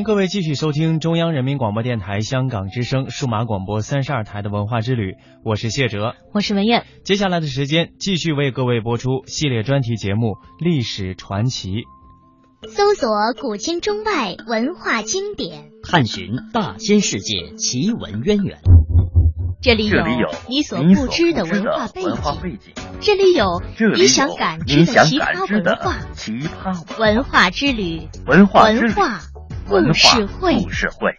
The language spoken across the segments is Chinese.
迎各位继续收听中央人民广播电台香港之声数码广播三十二台的文化之旅，我是谢哲，我是文艳。接下来的时间，继续为各位播出系列专题节目《历史传奇》，搜索古今中外文化经典，探寻大千世界奇闻渊源。这里有你所不知的文化背景，这里有你想感知的奇葩文化。奇葩文化之旅，文化文化。故事会，故事会。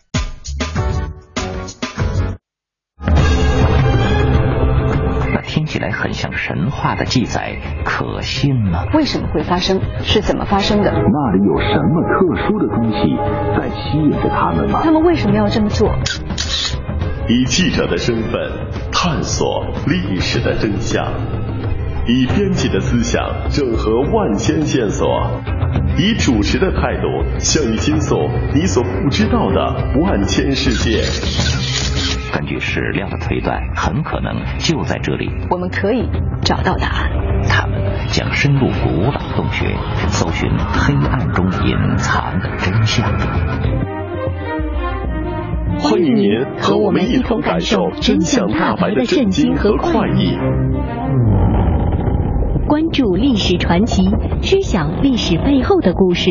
那听起来很像神话的记载，可信吗？为什么会发生？是怎么发生的？那里有什么特殊的东西在吸引着他们吗？他们为什么要这么做？以记者的身份探索历史的真相，以编辑的思想整合万千线索。以主持的态度向你倾诉你所不知道的万千世界。根据史料的推断，很可能就在这里，我们可以找到答案。他们将深入古老洞穴，搜寻黑暗中隐藏的真相。欢迎您和我们一同感受真相大白的震惊和快意。关注历史传奇，知晓历史背后的故事。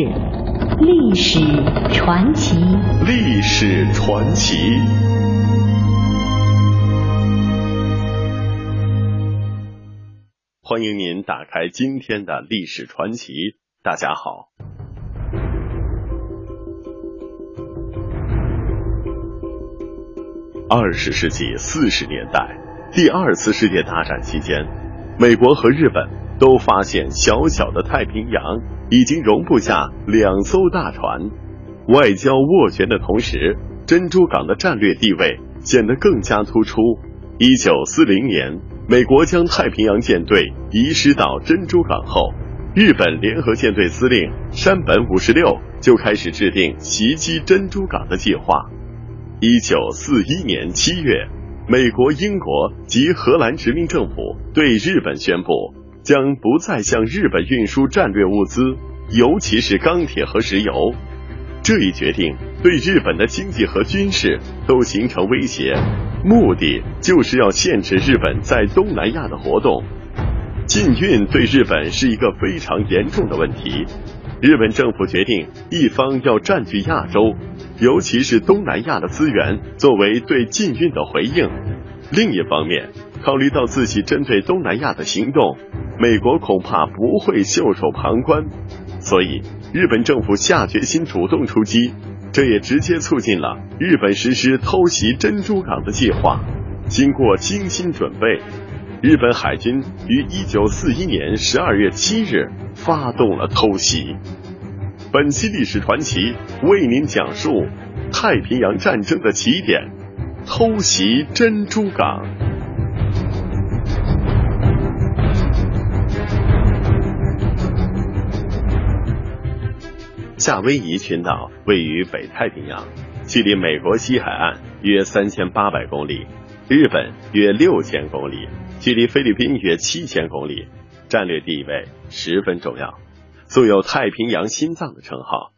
历史传奇，历史传奇。欢迎您打开今天的历史传奇。大家好。二十世纪四十年代，第二次世界大战期间，美国和日本。都发现小小的太平洋已经容不下两艘大船，外交斡旋的同时，珍珠港的战略地位显得更加突出。一九四零年，美国将太平洋舰队移师到珍珠港后，日本联合舰队司令山本五十六就开始制定袭击珍珠港的计划。一九四一年七月，美国、英国及荷兰殖民政府对日本宣布。将不再向日本运输战略物资，尤其是钢铁和石油。这一决定对日本的经济和军事都形成威胁，目的就是要限制日本在东南亚的活动。禁运对日本是一个非常严重的问题。日本政府决定，一方要占据亚洲，尤其是东南亚的资源，作为对禁运的回应；另一方面，考虑到自己针对东南亚的行动。美国恐怕不会袖手旁观，所以日本政府下决心主动出击，这也直接促进了日本实施偷袭珍珠港的计划。经过精心准备，日本海军于一九四一年十二月七日发动了偷袭。本期历史传奇为您讲述太平洋战争的起点——偷袭珍珠港。夏威夷群岛位于北太平洋，距离美国西海岸约三千八百公里，日本约六千公里，距离菲律宾约七千公里，战略地位十分重要，素有“太平洋心脏”的称号。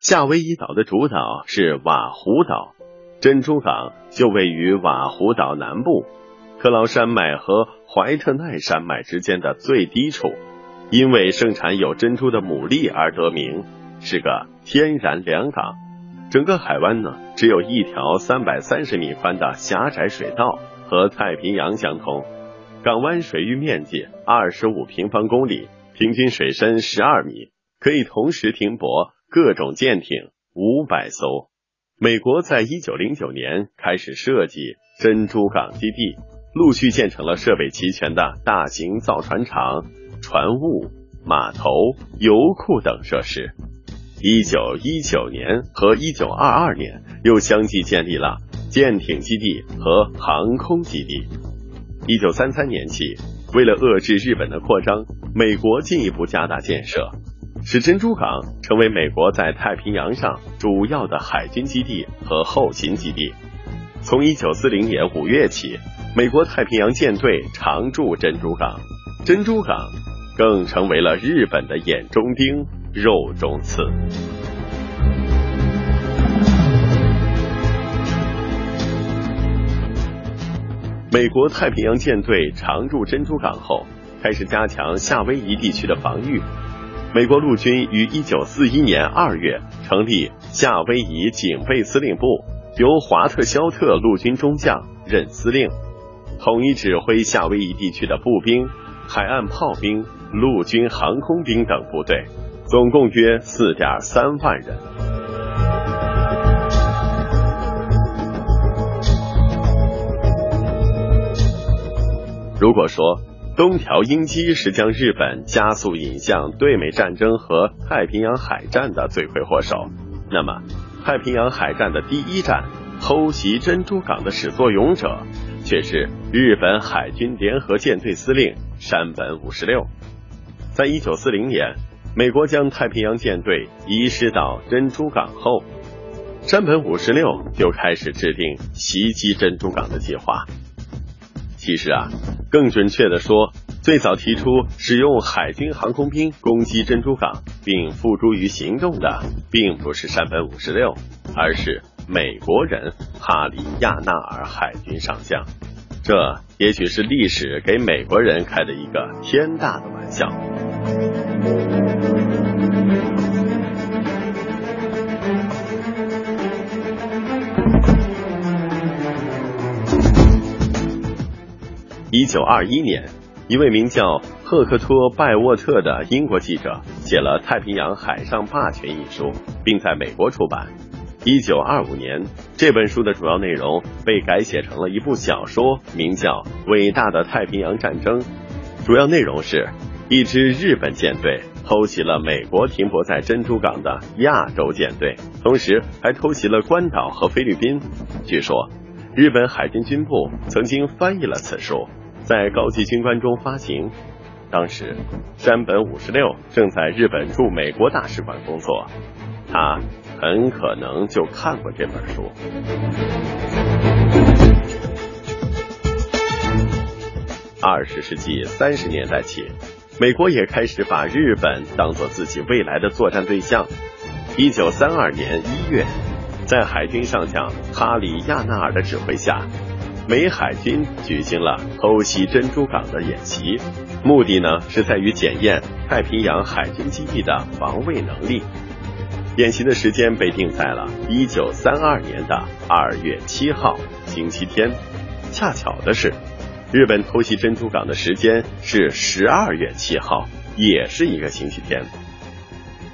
夏威夷岛的主岛是瓦胡岛，珍珠港就位于瓦胡岛南部，克劳山脉和怀特奈山脉之间的最低处，因为盛产有珍珠的牡蛎而得名。是个天然良港，整个海湾呢只有一条三百三十米宽的狭窄水道和太平洋相通。港湾水域面积二十五平方公里，平均水深十二米，可以同时停泊各种舰艇五百艘。美国在一九零九年开始设计珍珠港基地，陆续建成了设备齐全的大型造船厂、船坞、码头、油库等设施。一九一九年和一九二二年又相继建立了舰艇基地和航空基地。一九三三年起，为了遏制日本的扩张，美国进一步加大建设。使珍珠港成为美国在太平洋上主要的海军基地和后勤基地。从一九四零年五月起，美国太平洋舰队常驻珍珠港，珍珠港更成为了日本的眼中钉、肉中刺。美国太平洋舰队常驻珍珠港后，开始加强夏威夷地区的防御。美国陆军于一九四一年二月成立夏威夷警备司令部，由华特肖特陆军中将任司令，统一指挥夏威夷地区的步兵、海岸炮兵、陆军航空兵等部队，总共约四点三万人。如果说，东条英机是将日本加速引向对美战争和太平洋海战的罪魁祸首。那么，太平洋海战的第一战偷袭珍珠港的始作俑者，却是日本海军联合舰队司令山本五十六。在一九四零年，美国将太平洋舰队移师到珍珠港后，山本五十六就开始制定袭击珍珠港的计划。其实啊，更准确的说，最早提出使用海军航空兵攻击珍珠港并付诸于行动的，并不是山本五十六，而是美国人哈里亚纳尔海军上将。这也许是历史给美国人开的一个天大的玩笑。一九二一年，一位名叫赫克托·拜沃特的英国记者写了《太平洋海上霸权》一书，并在美国出版。一九二五年，这本书的主要内容被改写成了一部小说，名叫《伟大的太平洋战争》。主要内容是，一支日本舰队偷袭了美国停泊在珍珠港的亚洲舰队，同时还偷袭了关岛和菲律宾。据说，日本海军军部曾经翻译了此书。在高级军官中发行。当时，山本五十六正在日本驻美国大使馆工作，他很可能就看过这本书。二十世纪三十年代起，美国也开始把日本当做自己未来的作战对象。一九三二年一月，在海军上将哈里亚纳尔的指挥下。美海军举行了偷袭珍珠港的演习，目的呢是在于检验太平洋海军基地的防卫能力。演习的时间被定在了一九三二年的二月七号，星期天。恰巧的是，日本偷袭珍珠港的时间是十二月七号，也是一个星期天。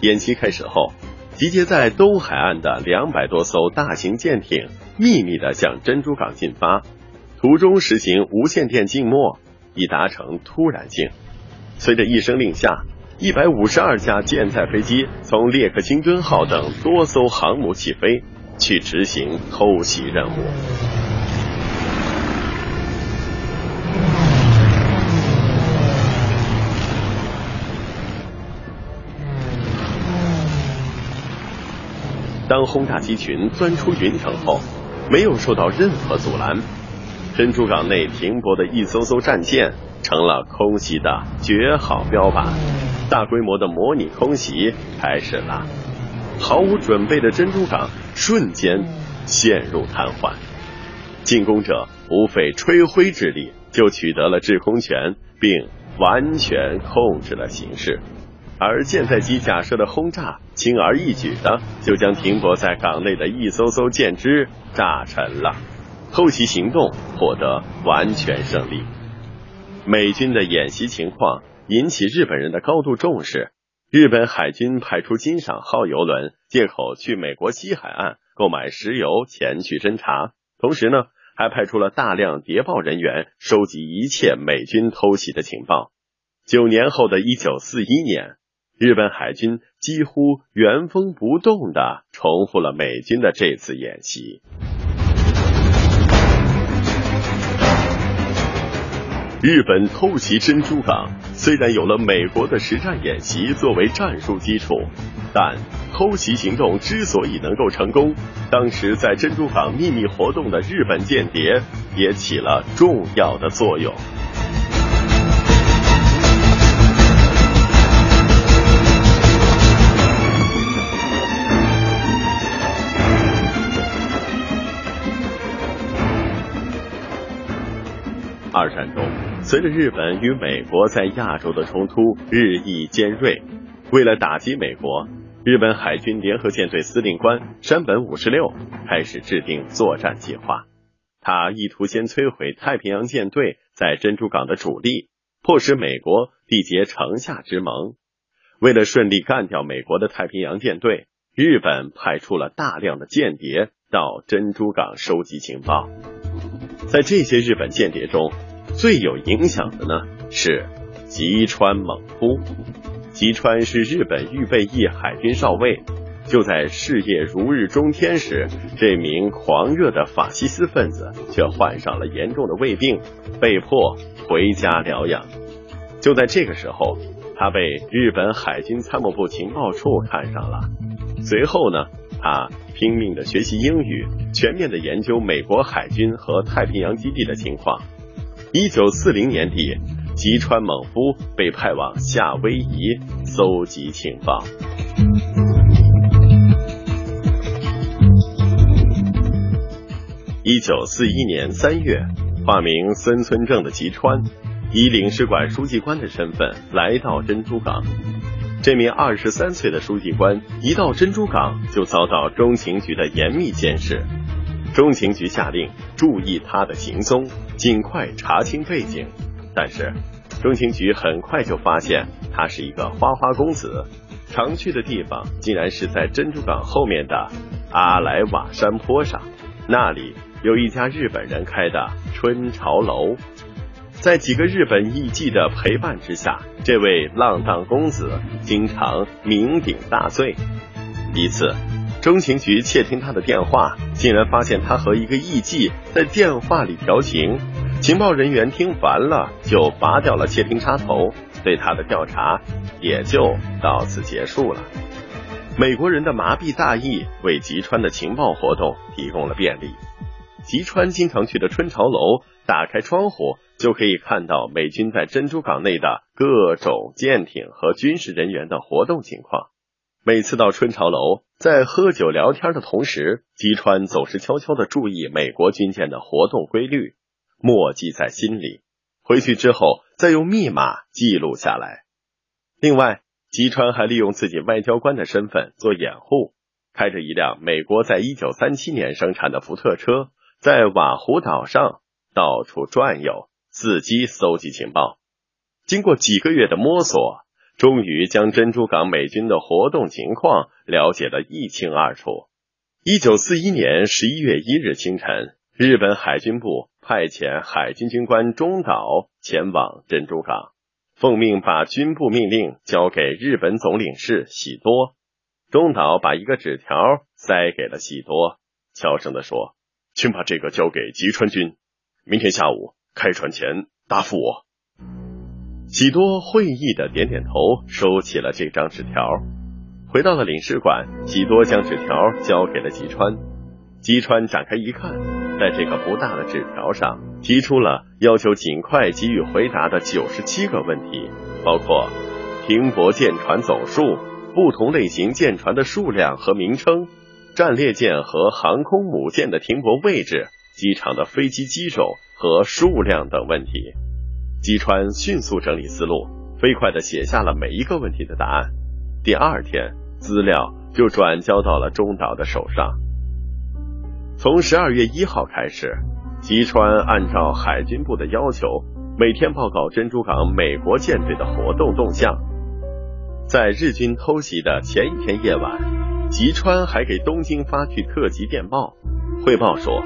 演习开始后，集结在东海岸的两百多艘大型舰艇秘密的向珍珠港进发。途中实行无线电静默，以达成突然性。随着一声令下，一百五十二架舰载飞机从列克星敦号等多艘航母起飞，去执行偷袭任务。当轰炸机群钻出云层后，没有受到任何阻拦。珍珠港内停泊的一艘艘战舰成了空袭的绝好标靶，大规模的模拟空袭开始了。毫无准备的珍珠港瞬间陷入瘫痪，进攻者无费吹灰之力就取得了制空权，并完全控制了形势。而舰载机假设的轰炸，轻而易举的就将停泊在港内的一艘艘舰只炸沉了。偷袭行动获得完全胜利，美军的演习情况引起日本人的高度重视。日本海军派出金赏号游轮，借口去美国西海岸购买石油前去侦查，同时呢，还派出了大量谍报人员收集一切美军偷袭的情报。九年后的一九四一年，日本海军几乎原封不动的重复了美军的这次演习。日本偷袭珍珠港，虽然有了美国的实战演习作为战术基础，但偷袭行动之所以能够成功，当时在珍珠港秘密活动的日本间谍也起了重要的作用。二战中，随着日本与美国在亚洲的冲突日益尖锐，为了打击美国，日本海军联合舰队司令官山本五十六开始制定作战计划。他意图先摧毁太平洋舰队在珍珠港的主力，迫使美国缔结城下之盟。为了顺利干掉美国的太平洋舰队，日本派出了大量的间谍到珍珠港收集情报。在这些日本间谍中，最有影响的呢是吉川猛夫。吉川是日本预备役海军少尉。就在事业如日中天时，这名狂热的法西斯分子却患上了严重的胃病，被迫回家疗养。就在这个时候，他被日本海军参谋部情报处看上了。随后呢？他拼命的学习英语，全面的研究美国海军和太平洋基地的情况。一九四零年底，吉川猛夫被派往夏威夷搜集情报。一九四一年三月，化名孙村正的吉川，以领事馆书记官的身份来到珍珠港。这名二十三岁的书记官一到珍珠港，就遭到中情局的严密监视。中情局下令注意他的行踪，尽快查清背景。但是，中情局很快就发现他是一个花花公子，常去的地方竟然是在珍珠港后面的阿莱瓦山坡上，那里有一家日本人开的春潮楼。在几个日本艺妓的陪伴之下，这位浪荡公子经常酩酊大醉。一次，中情局窃听他的电话，竟然发现他和一个艺妓在电话里调情。情报人员听烦了，就拔掉了窃听插头，对他的调查也就到此结束了。美国人的麻痹大意为吉川的情报活动提供了便利。吉川经常去的春潮楼，打开窗户。就可以看到美军在珍珠港内的各种舰艇和军事人员的活动情况。每次到春潮楼，在喝酒聊天的同时，吉川总是悄悄的注意美国军舰的活动规律，默记在心里。回去之后，再用密码记录下来。另外，吉川还利用自己外交官的身份做掩护，开着一辆美国在一九三七年生产的福特车，在瓦湖岛上到处转悠。伺机搜集情报，经过几个月的摸索，终于将珍珠港美军的活动情况了解得一清二楚。一九四一年十一月一日清晨，日本海军部派遣海军军官中岛前往珍珠港，奉命把军部命令交给日本总领事喜多。中岛把一个纸条塞给了喜多，悄声地说：“请把这个交给吉川君，明天下午。”开船前答复我。喜多会意的点点头，收起了这张纸条，回到了领事馆。喜多将纸条交给了吉川，吉川展开一看，在这个不大的纸条上，提出了要求尽快给予回答的九十七个问题，包括停泊舰船总数、不同类型舰船的数量和名称、战列舰和航空母舰的停泊位置、机场的飞机机种。和数量等问题，吉川迅速整理思路，飞快的写下了每一个问题的答案。第二天，资料就转交到了中岛的手上。从十二月一号开始，吉川按照海军部的要求，每天报告珍珠港美国舰队的活动动向。在日军偷袭的前一天夜晚，吉川还给东京发去特急电报，汇报说，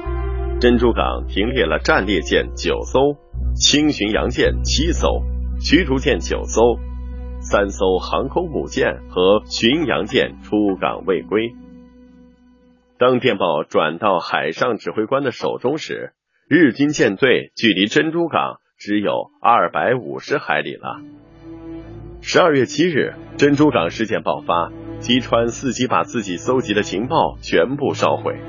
珍珠港停列了战列舰九艘，轻巡洋舰七艘，驱逐舰九艘，三艘航空母舰和巡洋舰出港未归。当电报转到海上指挥官的手中时，日军舰队距离珍珠港只有二百五十海里了。十二月七日，珍珠港事件爆发，吉川伺机把自己搜集的情报全部烧毁。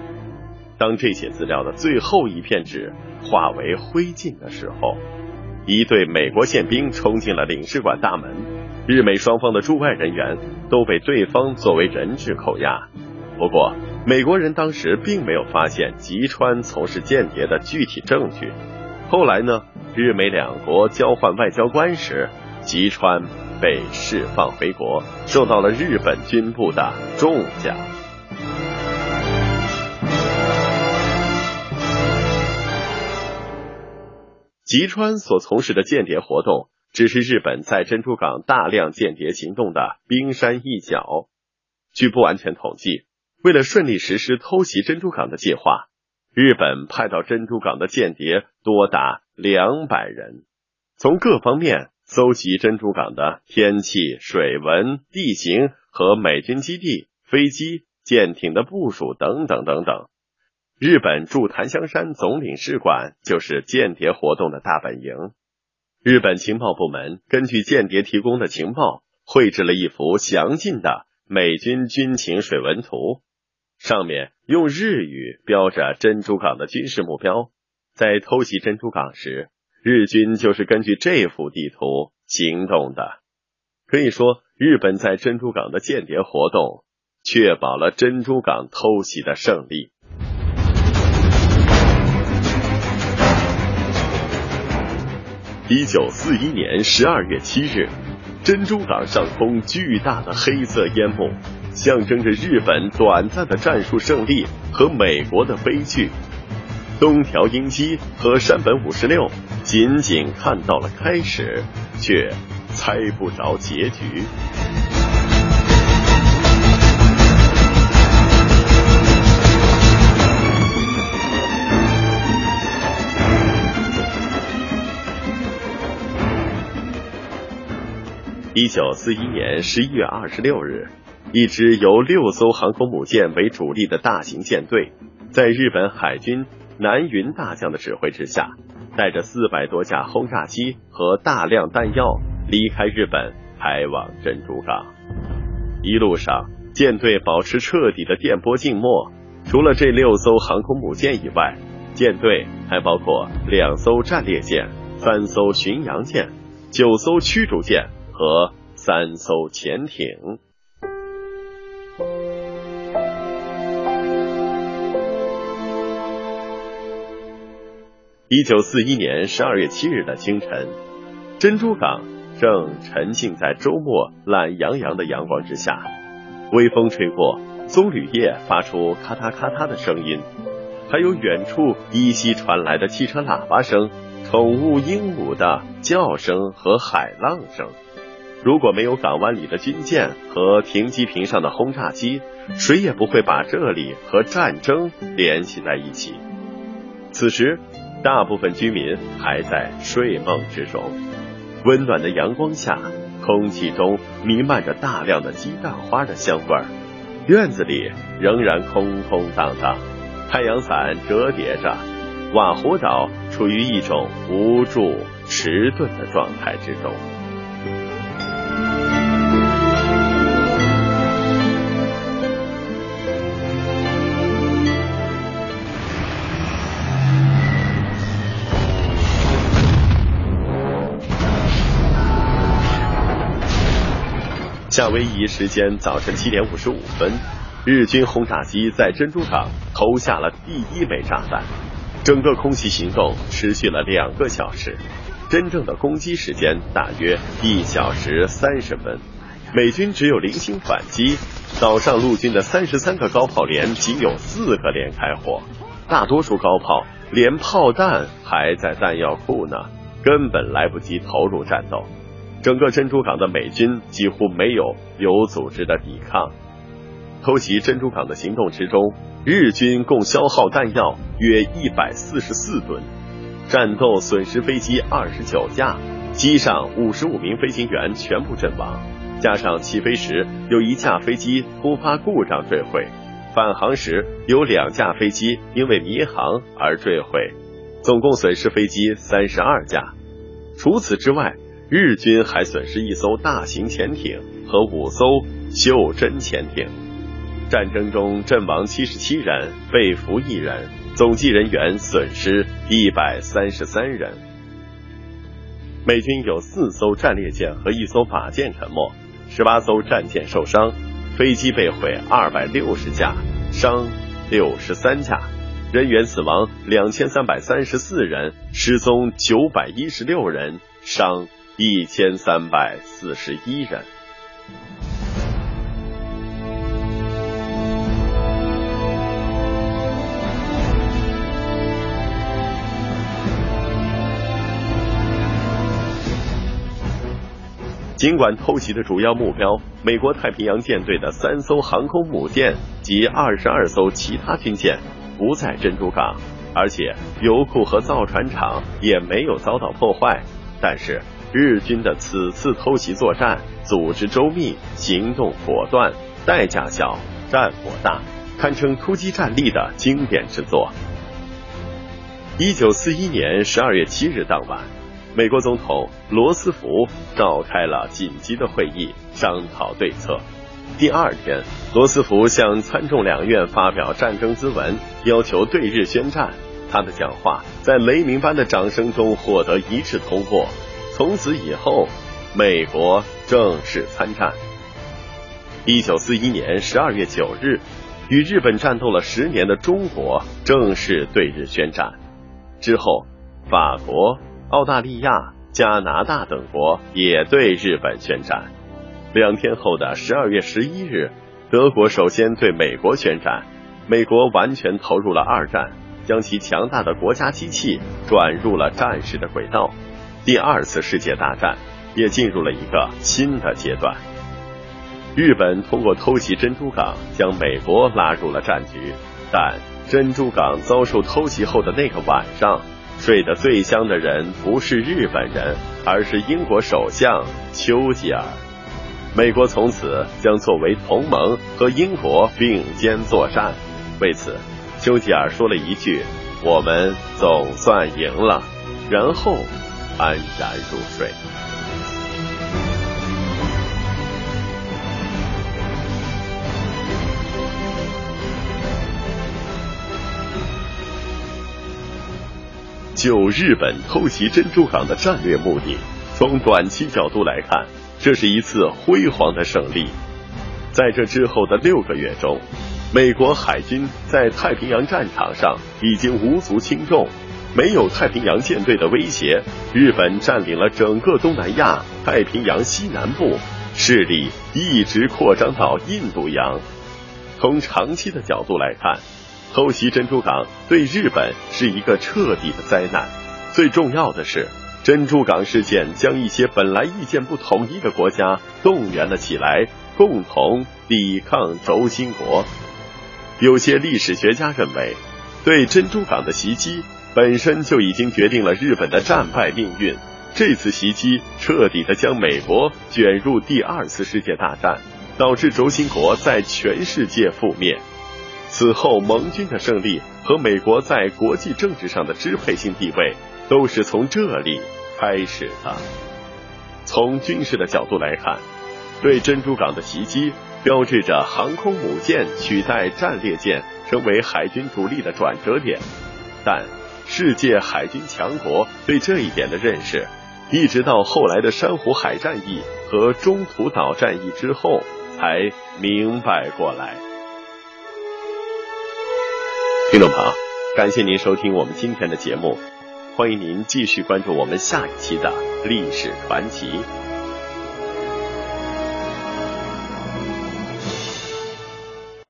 当这些资料的最后一片纸化为灰烬的时候，一队美国宪兵冲进了领事馆大门，日美双方的驻外人员都被对方作为人质扣押。不过，美国人当时并没有发现吉川从事间谍的具体证据。后来呢，日美两国交换外交官时，吉川。被释放回国，受到了日本军部的重奖。吉川所从事的间谍活动，只是日本在珍珠港大量间谍行动的冰山一角。据不完全统计，为了顺利实施偷袭珍珠港的计划，日本派到珍珠港的间谍多达两百人，从各方面。搜集珍珠港的天气、水文、地形和美军基地、飞机、舰艇的部署等等等等。日本驻檀香山总领事馆就是间谍活动的大本营。日本情报部门根据间谍提供的情报，绘制了一幅详尽的美军军情水文图，上面用日语标着珍珠港的军事目标。在偷袭珍珠港时。日军就是根据这幅地图行动的，可以说，日本在珍珠港的间谍活动，确保了珍珠港偷袭的胜利。一九四一年十二月七日，珍珠港上空巨大的黑色烟幕，象征着日本短暂的战术胜利和美国的悲剧。东条英机和山本五十六仅仅看到了开始，却猜不着结局。一九四一年十一月二十六日，一支由六艘航空母舰为主力的大型舰队，在日本海军。南云大将的指挥之下，带着四百多架轰炸机和大量弹药离开日本，开往珍珠港。一路上，舰队保持彻底的电波静默。除了这六艘航空母舰以外，舰队还包括两艘战列舰、三艘巡洋舰、九艘驱逐舰和三艘潜艇。一九四一年十二月七日的清晨，珍珠港正沉浸在周末懒洋洋的阳光之下。微风吹过，棕榈叶发出咔嗒咔嗒的声音，还有远处依稀传来的汽车喇叭声、宠物鹦鹉的叫声和海浪声。如果没有港湾里的军舰和停机坪上的轰炸机，谁也不会把这里和战争联系在一起。此时。大部分居民还在睡梦之中，温暖的阳光下，空气中弥漫着大量的鸡蛋花的香味儿。院子里仍然空空荡荡，太阳伞折叠着，瓦胡岛处于一种无助、迟钝的状态之中。夏威夷时间早晨七点五十五分，日军轰炸机在珍珠港投下了第一枚炸弹。整个空袭行动持续了两个小时，真正的攻击时间大约一小时三十分。美军只有零星反击，岛上陆军的三十三个高炮连仅有四个连开火，大多数高炮连炮弹还在弹药库呢，根本来不及投入战斗。整个珍珠港的美军几乎没有有组织的抵抗，偷袭珍珠港的行动之中，日军共消耗弹药约一百四十四吨，战斗损失飞机二十九架，机上五十五名飞行员全部阵亡，加上起飞时有一架飞机突发故障坠毁，返航时有两架飞机因为迷航而坠毁，总共损失飞机三十二架。除此之外，日军还损失一艘大型潜艇和五艘袖珍潜艇。战争中阵亡七十七人，被俘一人，总计人员损失一百三十三人。美军有四艘战列舰和一艘法舰沉没，十八艘战舰受伤，飞机被毁二百六十架，伤六十三架，人员死亡两千三百三十四人，失踪九百一十六人，伤一千三百四十一人。尽管偷袭的主要目标美国太平洋舰队的三艘航空母舰及二十二艘其他军舰不在珍珠港，而且油库和造船厂也没有遭到破坏，但是日军的此次偷袭作战组织周密、行动果断、代价小、战果大，堪称突击战力的经典之作。一九四一年十二月七日当晚。美国总统罗斯福召开了紧急的会议，商讨对策。第二天，罗斯福向参众两院发表战争咨文，要求对日宣战。他的讲话在雷鸣般的掌声中获得一致通过。从此以后，美国正式参战。一九四一年十二月九日，与日本战斗了十年的中国正式对日宣战。之后，法国。澳大利亚、加拿大等国也对日本宣战。两天后的十二月十一日，德国首先对美国宣战。美国完全投入了二战，将其强大的国家机器转入了战时的轨道。第二次世界大战也进入了一个新的阶段。日本通过偷袭珍珠港，将美国拉入了战局。但珍珠港遭受偷袭后的那个晚上。睡得最香的人不是日本人，而是英国首相丘吉尔。美国从此将作为同盟和英国并肩作战。为此，丘吉尔说了一句：“我们总算赢了。”然后安然入睡。就日本偷袭珍珠港的战略目的，从短期角度来看，这是一次辉煌的胜利。在这之后的六个月中，美国海军在太平洋战场上已经无足轻重，没有太平洋舰队的威胁，日本占领了整个东南亚太平洋西南部，势力一直扩张到印度洋。从长期的角度来看。偷袭珍珠港对日本是一个彻底的灾难。最重要的是，珍珠港事件将一些本来意见不统一的国家动员了起来，共同抵抗轴心国。有些历史学家认为，对珍珠港的袭击本身就已经决定了日本的战败命运。这次袭击彻底的将美国卷入第二次世界大战，导致轴心国在全世界覆灭。此后，盟军的胜利和美国在国际政治上的支配性地位，都是从这里开始的。从军事的角度来看，对珍珠港的袭击标志着航空母舰取代战列舰成为海军主力的转折点。但世界海军强国对这一点的认识，一直到后来的珊瑚海战役和中途岛战役之后才明白过来。听众朋友，感谢您收听我们今天的节目，欢迎您继续关注我们下一期的历史传奇。